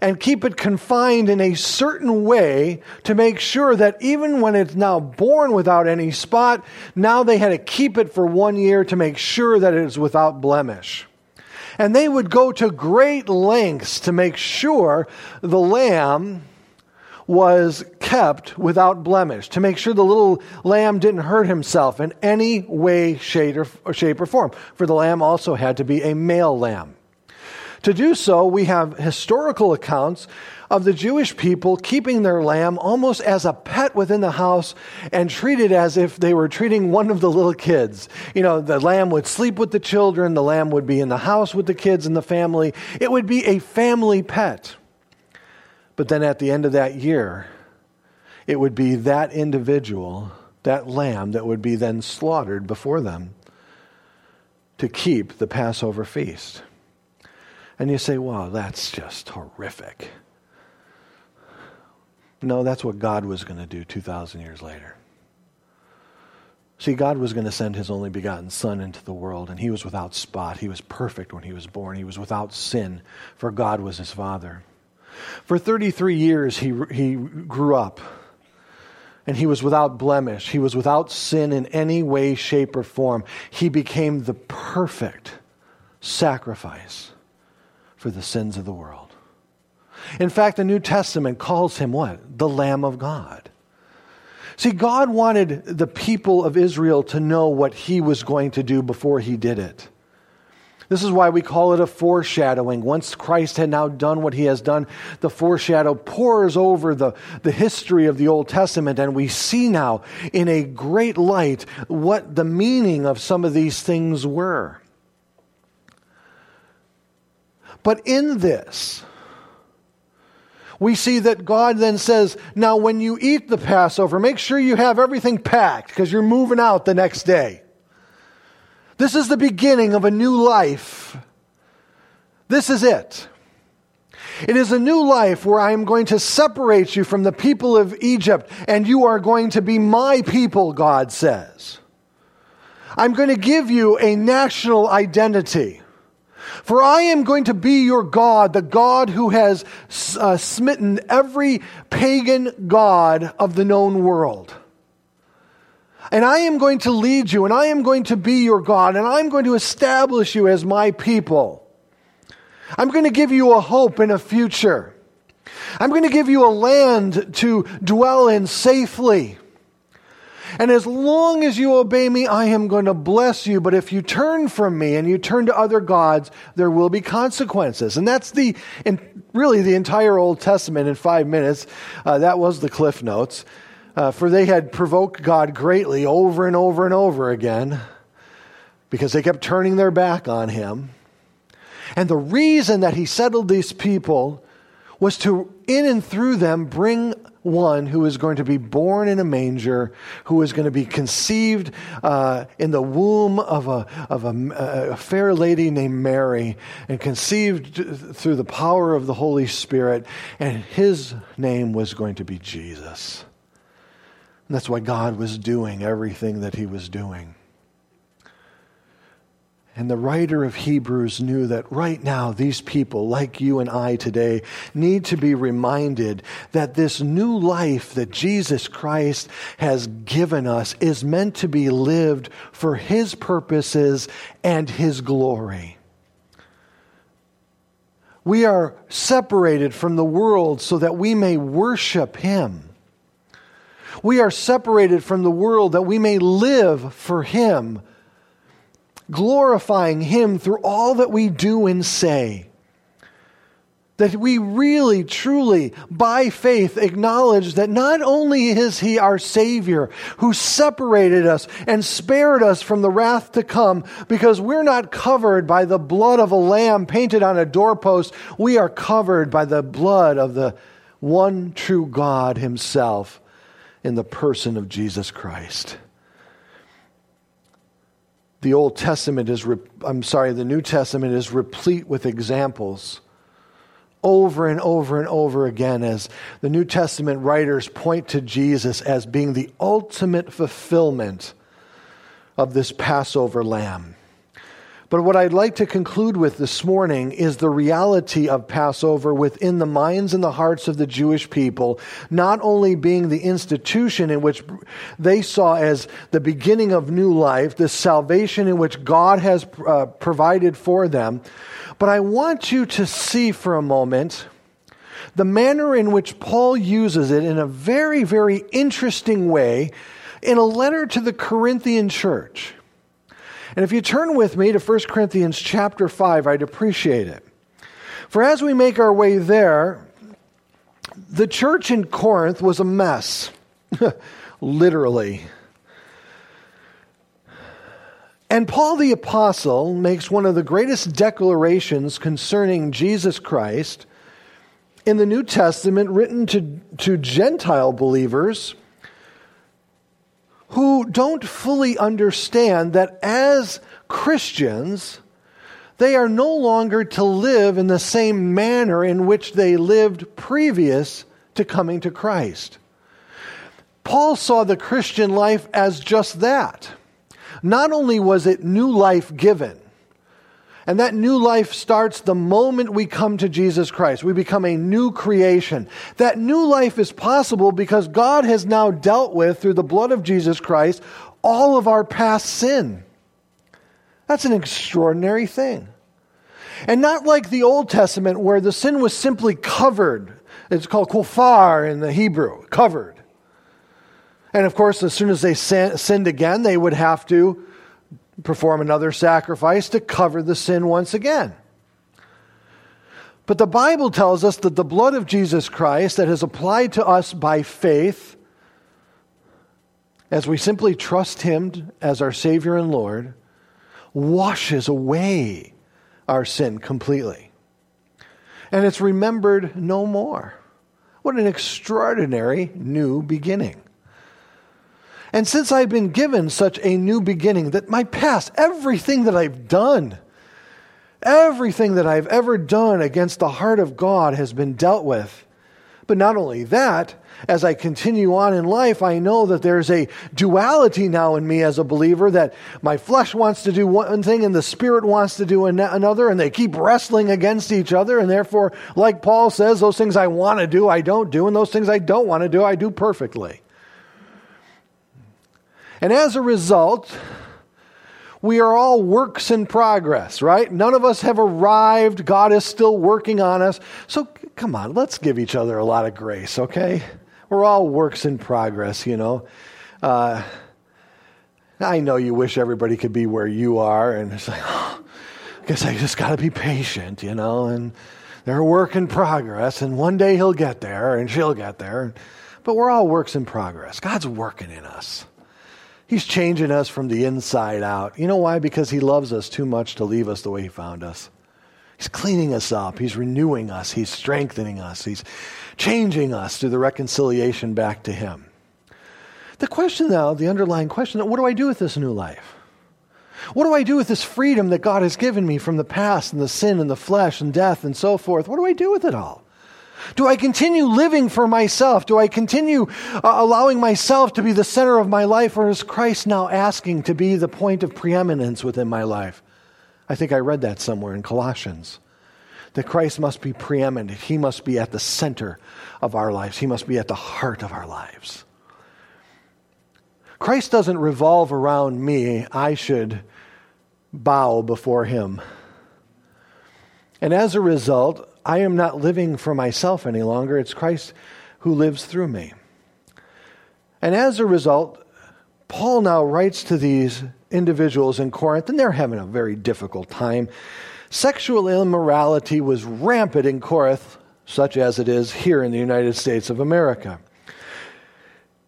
Speaker 1: and keep it confined in a certain way to make sure that even when it's now born without any spot, now they had to keep it for one year to make sure that it is without blemish. And they would go to great lengths to make sure the lamb was kept without blemish, to make sure the little lamb didn't hurt himself in any way, shape, or, shape, or form. For the lamb also had to be a male lamb. To do so, we have historical accounts of the Jewish people keeping their lamb almost as a pet within the house and treated as if they were treating one of the little kids. You know, the lamb would sleep with the children, the lamb would be in the house with the kids and the family. It would be a family pet. But then at the end of that year, it would be that individual, that lamb, that would be then slaughtered before them to keep the Passover feast. And you say, wow, that's just horrific. No, that's what God was going to do 2,000 years later. See, God was going to send his only begotten Son into the world, and he was without spot. He was perfect when he was born. He was without sin, for God was his Father. For 33 years, he, he grew up, and he was without blemish. He was without sin in any way, shape, or form. He became the perfect sacrifice for the sins of the world. In fact, the New Testament calls him what? The Lamb of God. See, God wanted the people of Israel to know what he was going to do before he did it. This is why we call it a foreshadowing. Once Christ had now done what he has done, the foreshadow pours over the, the history of the Old Testament, and we see now in a great light what the meaning of some of these things were. But in this, we see that God then says, Now, when you eat the Passover, make sure you have everything packed because you're moving out the next day. This is the beginning of a new life. This is it. It is a new life where I am going to separate you from the people of Egypt, and you are going to be my people, God says. I'm going to give you a national identity. For I am going to be your God, the God who has uh, smitten every pagan God of the known world. And I am going to lead you, and I am going to be your God, and I'm going to establish you as my people. I'm going to give you a hope and a future. I'm going to give you a land to dwell in safely. And as long as you obey me, I am going to bless you. But if you turn from me and you turn to other gods, there will be consequences. And that's the, and really the entire Old Testament in five minutes. Uh, that was the Cliff Notes. Uh, for they had provoked God greatly over and over and over again because they kept turning their back on him. And the reason that he settled these people was to, in and through them, bring one who is going to be born in a manger, who is going to be conceived uh, in the womb of, a, of a, a, fair lady named Mary, and conceived through the power of the Holy Spirit, and his name was going to be Jesus. And that's why God was doing everything that he was doing. And the writer of Hebrews knew that right now, these people, like you and I today, need to be reminded that this new life that Jesus Christ has given us is meant to be lived for His purposes and His glory. We are separated from the world so that we may worship Him. We are separated from the world that we may live for Him glorifying Him through all that we do and say. That we really, truly, by faith, acknowledge that not only is He our Savior who separated us and spared us from the wrath to come, because we're not covered by the blood of a lamb painted on a doorpost, we are covered by the blood of the one true God Himself in the person of Jesus Christ the Old Testament is, I'm sorry, the New Testament is replete with examples over and over and over again as the New Testament writers point to Jesus as being the ultimate fulfillment of this Passover lamb. But what I'd like to conclude with this morning is the reality of Passover within the minds and the hearts of the Jewish people, not only being the institution in which they saw as the beginning of new life, the salvation in which God has uh, provided for them, but I want you to see for a moment the manner in which Paul uses it in a very, very interesting way in a letter to the Corinthian church. And if you turn with me to 1 Corinthians chapter 5, I'd appreciate it. For as we make our way there, the church in Corinth was a mess, literally. And Paul the Apostle makes one of the greatest declarations concerning Jesus Christ in the New Testament written to, to Gentile believers who don't fully understand that as Christians, they are no longer to live in the same manner in which they lived previous to coming to Christ. Paul saw the Christian life as just that. Not only was it new life given, and that new life starts the moment we come to Jesus Christ. We become a new creation. That new life is possible because God has now dealt with, through the blood of Jesus Christ, all of our past sin. That's an extraordinary thing. And not like the Old Testament where the sin was simply covered. It's called kofar in the Hebrew, covered. And of course, as soon as they sinned again, they would have to perform another sacrifice to cover the sin once again. But the Bible tells us that the blood of Jesus Christ that has applied to us by faith, as we simply trust Him as our Savior and Lord, washes away our sin completely. And it's remembered no more. What an extraordinary new beginning. And since I've been given such a new beginning, that my past, everything that I've done, everything that I've ever done against the heart of God has been dealt with. But not only that, as I continue on in life, I know that there's a duality now in me as a believer that my flesh wants to do one thing and the spirit wants to do another, and they keep wrestling against each other. And therefore, like Paul says, those things I want to do, I don't do, and those things I don't want to do, I do perfectly. And as a result, we are all works in progress, right? None of us have arrived. God is still working on us. So come on, let's give each other a lot of grace, okay? We're all works in progress, you know. Uh, I know you wish everybody could be where you are, and it's like, oh, I guess I just got to be patient, you know, and they're a work in progress, and one day he'll get there, and she'll get there. But we're all works in progress. God's working in us. He's changing us from the inside out. You know why? Because He loves us too much to leave us the way He found us. He's cleaning us up. He's renewing us. He's strengthening us. He's changing us through the reconciliation back to Him. The question, though, the underlying question, what do I do with this new life? What do I do with this freedom that God has given me from the past and the sin and the flesh and death and so forth? What do I do with it all? Do I continue living for myself? Do I continue uh, allowing myself to be the center of my life, or is Christ now asking to be the point of preeminence within my life? I think I read that somewhere in Colossians. That Christ must be preeminent. He must be at the center of our lives, He must be at the heart of our lives. Christ doesn't revolve around me. I should bow before Him. And as a result, I am not living for myself any longer. It's Christ who lives through me. And as a result, Paul now writes to these individuals in Corinth, and they're having a very difficult time. Sexual immorality was rampant in Corinth, such as it is here in the United States of America.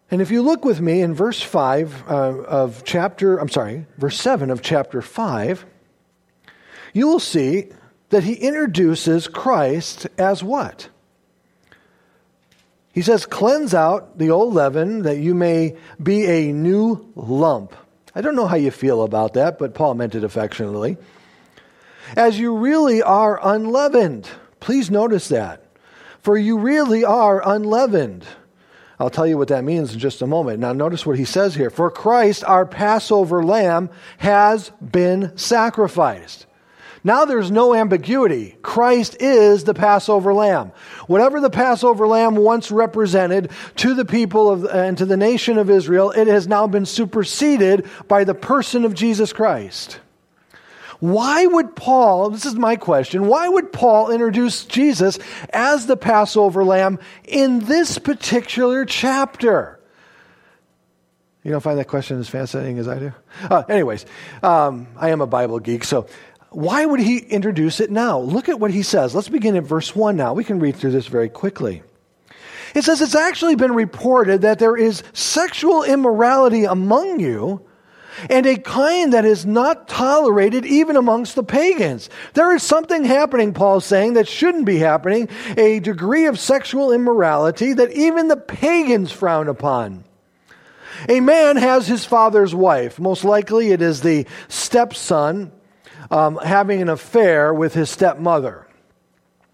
Speaker 1: And if you look with me in verse 5 uh, of chapter, I'm sorry, verse 7 of chapter 5, you will see that he introduces Christ as what? He says, Cleanse out the old leaven that you may be a new lump. I don't know how you feel about that, but Paul meant it affectionately. As you really are unleavened. Please notice that. For you really are unleavened. I'll tell you what that means in just a moment. Now, notice what he says here. For Christ, our Passover lamb, has been sacrificed. Now there's no ambiguity. Christ is the Passover lamb. Whatever the Passover lamb once represented to the people of, and to the nation of Israel, it has now been superseded by the person of Jesus Christ. Why would Paul, this is my question, why would Paul introduce Jesus as the Passover lamb in this particular chapter? You don't find that question as fascinating as I do? Uh, anyways, um, I am a Bible geek, so why would he introduce it now? Look at what he says. Let's begin at verse 1 now. We can read through this very quickly. It says, It's actually been reported that there is sexual immorality among you, and a kind that is not tolerated even amongst the pagans. There is something happening, Paul's saying, that shouldn't be happening, a degree of sexual immorality that even the pagans frown upon. A man has his father's wife. Most likely it is the stepson um, having an affair with his stepmother.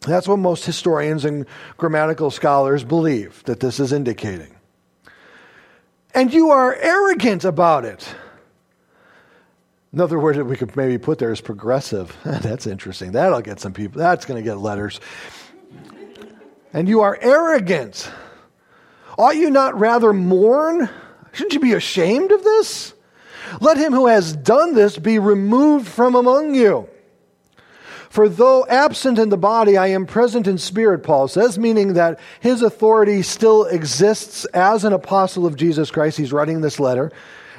Speaker 1: That's what most historians and grammatical scholars believe that this is indicating. And you are arrogant about it. Another word that we could maybe put there is progressive. That's interesting. That'll get some people, that's going to get letters. And you are arrogant. Ought you not rather mourn? Shouldn't you be ashamed of this? Let him who has done this be removed from among you. For though absent in the body, I am present in spirit, Paul says, meaning that his authority still exists as an apostle of Jesus Christ. He's writing this letter.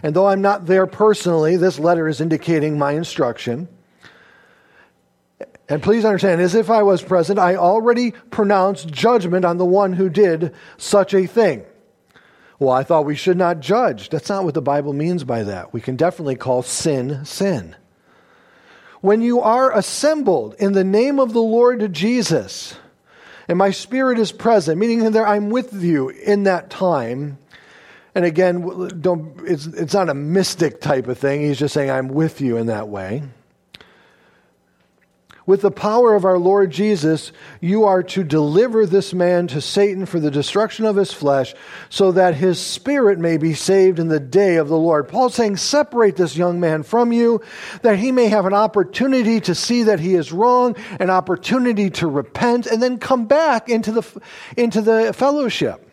Speaker 1: And though I'm not there personally, this letter is indicating my instruction. And please understand, as if I was present, I already pronounced judgment on the one who did such a thing. Well, I thought we should not judge. That's not what the Bible means by that. We can definitely call sin sin. When you are assembled in the name of the Lord Jesus, and my spirit is present, meaning that I'm with you in that time. And again, don't, it's, it's not a mystic type of thing. He's just saying, I'm with you in that way with the power of our Lord Jesus, you are to deliver this man to Satan for the destruction of his flesh, so that his spirit may be saved in the day of the Lord. Paul's saying, separate this young man from you, that he may have an opportunity to see that he is wrong, an opportunity to repent, and then come back into the, into the fellowship.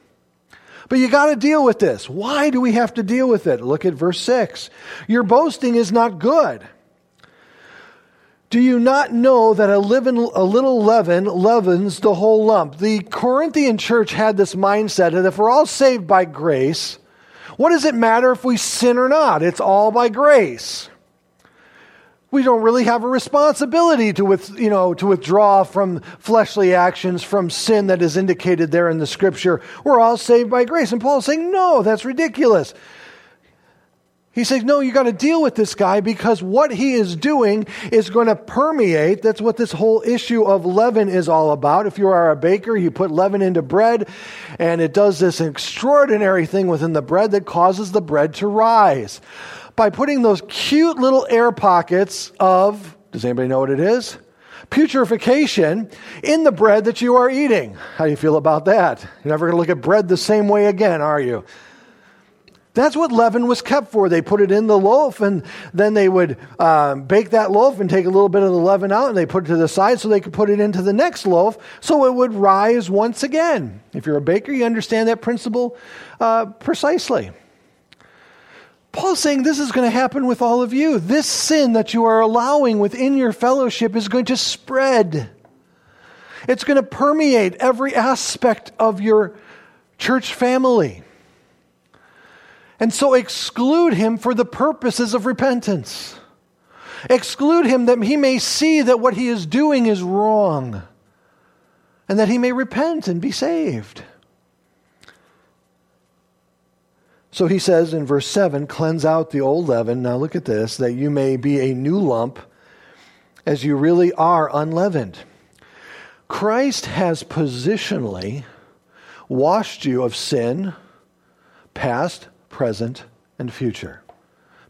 Speaker 1: But you got to deal with this. Why do we have to deal with it? Look at verse 6. Your boasting is not good. Do you not know that a, little leaven leavens the whole lump? The Corinthian church had this mindset that if we're all saved by grace, what does it matter if we sin or not? It's all by grace. We don't really have a responsibility to, with, you know, to withdraw from fleshly actions, from sin that is indicated there in the scripture. We're all saved by grace. And Paul's saying, no, that's ridiculous. He says, No, you got to deal with this guy because what he is doing is going to permeate. That's what this whole issue of leaven is all about. If you are a baker, you put leaven into bread, and it does this extraordinary thing within the bread that causes the bread to rise. By putting those cute little air pockets of, does anybody know what it is? Putrefaction in the bread that you are eating. How do you feel about that? You're never going to look at bread the same way again, are you? That's what leaven was kept for. They put it in the loaf and then they would um, bake that loaf and take a little bit of the leaven out and they put it to the side so they could put it into the next loaf so it would rise once again. If you're a baker, you understand that principle uh, precisely. Paul's saying this is going to happen with all of you. This sin that you are allowing within your fellowship is going to spread. It's going to permeate every aspect of your church family. And so exclude him for the purposes of repentance. Exclude him that he may see that what he is doing is wrong and that he may repent and be saved. So he says in verse 7 cleanse out the old leaven. Now look at this that you may be a new lump as you really are unleavened. Christ has positionally washed you of sin, past, present, and future,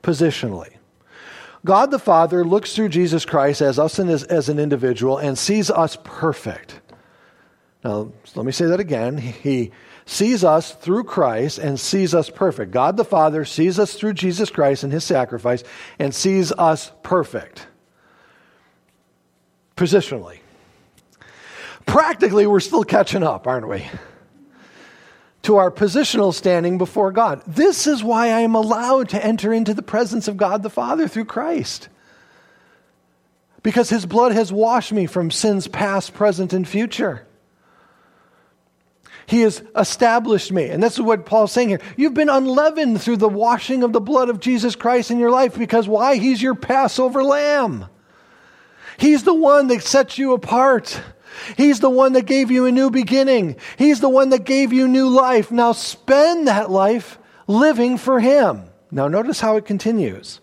Speaker 1: positionally. God the Father looks through Jesus Christ as us as, as an individual and sees us perfect. Now, let me say that again. He sees us through Christ and sees us perfect. God the Father sees us through Jesus Christ and his sacrifice and sees us perfect. Positionally. Practically, we're still catching up, aren't we? To our positional standing before God. This is why I am allowed to enter into the presence of God the Father through Christ. Because his blood has washed me from sins past, present, and future. He has established me. And this is what Paul's saying here. You've been unleavened through the washing of the blood of Jesus Christ in your life because why? He's your Passover lamb. He's the one that sets you apart. He's the one that gave you a new beginning. He's the one that gave you new life. Now spend that life living for Him. Now, notice how it continues.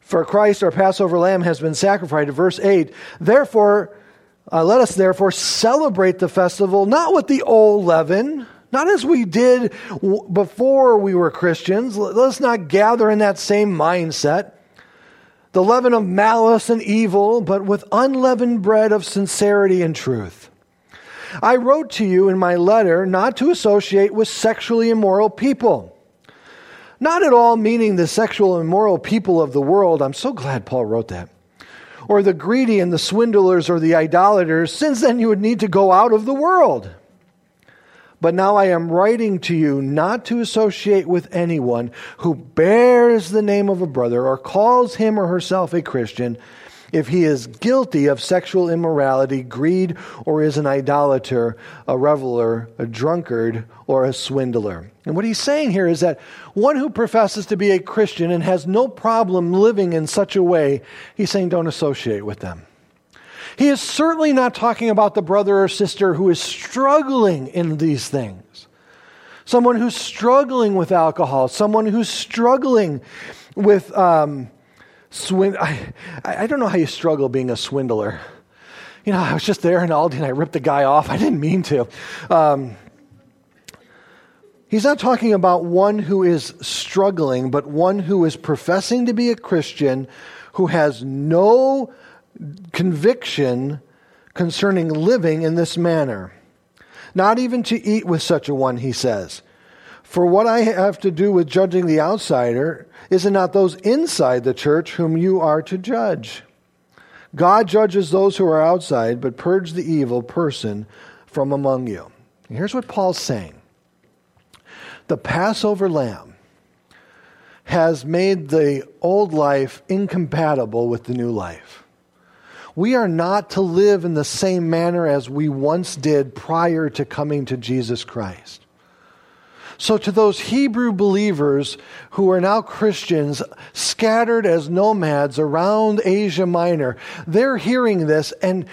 Speaker 1: For Christ, our Passover lamb, has been sacrificed. Verse 8 Therefore, uh, let us therefore celebrate the festival not with the old leaven, not as we did w- before we were Christians. Let us not gather in that same mindset the leaven of malice and evil, but with unleavened bread of sincerity and truth. I wrote to you in my letter not to associate with sexually immoral people. Not at all meaning the sexual immoral people of the world. I'm so glad Paul wrote that. Or the greedy and the swindlers or the idolaters, since then you would need to go out of the world. But now I am writing to you not to associate with anyone who bears the name of a brother or calls him or herself a Christian if he is guilty of sexual immorality, greed, or is an idolater, a reveler, a drunkard, or a swindler. And what he's saying here is that one who professes to be a Christian and has no problem living in such a way, he's saying don't associate with them. He is certainly not talking about the brother or sister who is struggling in these things. Someone who's struggling with alcohol, someone who's struggling with um, swin. I, I don't know how you struggle being a swindler. You know, I was just there in Aldi and I ripped the guy off. I didn't mean to. Um, He's not talking about one who is struggling, but one who is professing to be a Christian who has no conviction concerning living in this manner. Not even to eat with such a one, he says. For what I have to do with judging the outsider, is it not those inside the church whom you are to judge? God judges those who are outside, but purge the evil person from among you. And here's what Paul's saying The Passover lamb has made the old life incompatible with the new life. We are not to live in the same manner as we once did prior to coming to Jesus Christ. So, to those Hebrew believers who are now Christians, scattered as nomads around Asia Minor, they're hearing this and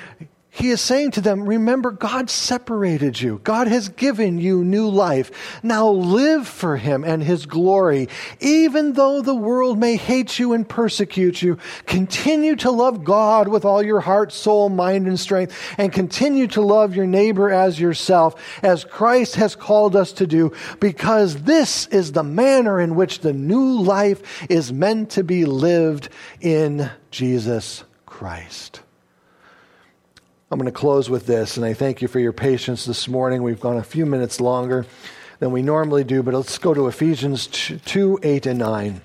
Speaker 1: he is saying to them, Remember, God separated you. God has given you new life. Now live for Him and His glory. Even though the world may hate you and persecute you, continue to love God with all your heart, soul, mind, and strength, and continue to love your neighbor as yourself, as Christ has called us to do, because this is the manner in which the new life is meant to be lived in Jesus Christ. I'm going to close with this, and I thank you for your patience this morning. We've gone a few minutes longer than we normally do, but let's go to Ephesians 2 8 and 9.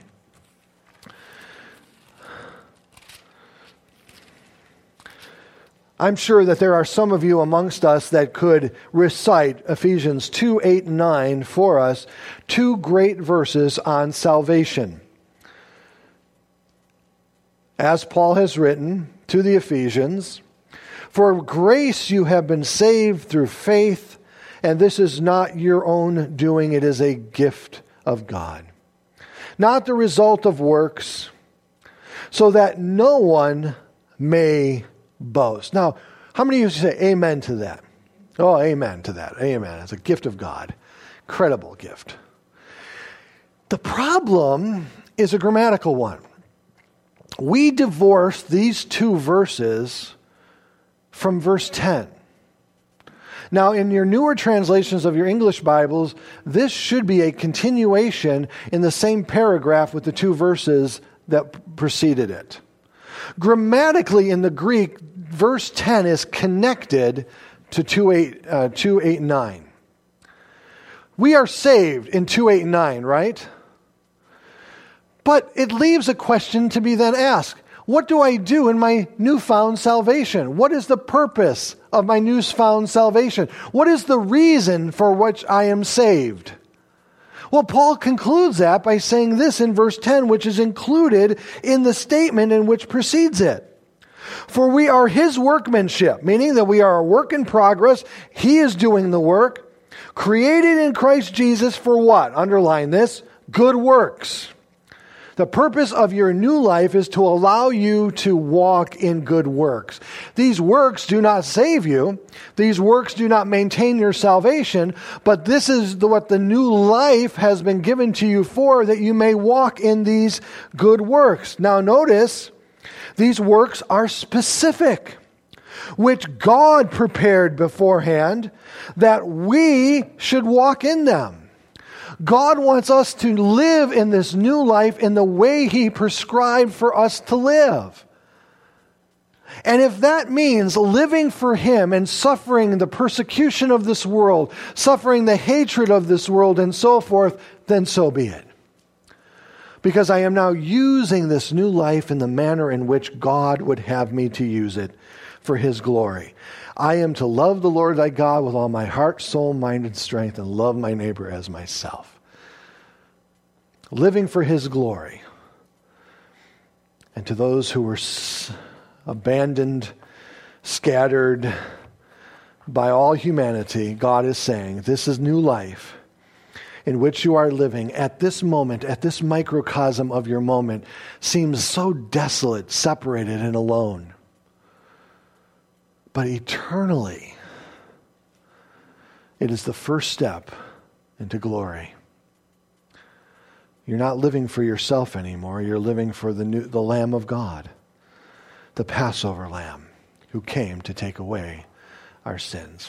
Speaker 1: I'm sure that there are some of you amongst us that could recite Ephesians 2 8 and 9 for us, two great verses on salvation. As Paul has written to the Ephesians, for grace you have been saved through faith, and this is not your own doing, it is a gift of God. Not the result of works, so that no one may boast. Now, how many of you say amen to that? Oh, amen to that. Amen. It's a gift of God. Credible gift. The problem is a grammatical one. We divorce these two verses from verse 10. Now, in your newer translations of your English Bibles, this should be a continuation in the same paragraph with the two verses that preceded it. Grammatically, in the Greek, verse 10 is connected to 2 8, uh, 2, 8 9. We are saved in 2 8 9, right? But it leaves a question to be then asked what do I do in my newfound salvation? What is the purpose of my newfound salvation? What is the reason for which I am saved? Well, Paul concludes that by saying this in verse 10, which is included in the statement in which precedes it. For we are his workmanship, meaning that we are a work in progress. He is doing the work, created in Christ Jesus for what? Underline this good works The purpose of your new life is to allow you to walk in good works. These works do not save you. These works do not maintain your salvation, but this is the, what the new life has been given to you for, that you may walk in these good works. Now notice, these works are specific which God prepared beforehand that we should walk in them. God wants us to live in this new life in the way He prescribed for us to live. And if that means living for Him and suffering the persecution of this world, suffering the hatred of this world, and so forth, then so be it. Because I am now using this new life in the manner in which God would have me to use it for his glory. I am to love the Lord thy God with all my heart, soul, mind, and strength, and love my neighbor as myself. Living for his glory. And to those who were abandoned, scattered by all humanity, God is saying, This is new life in which you are living at this moment, at this microcosm of your moment, seems so desolate, separated, and alone but eternally, it is the first step into glory. You're not living for yourself anymore. You're living for the, new, the Lamb of God, the Passover Lamb, who came to take away our sins.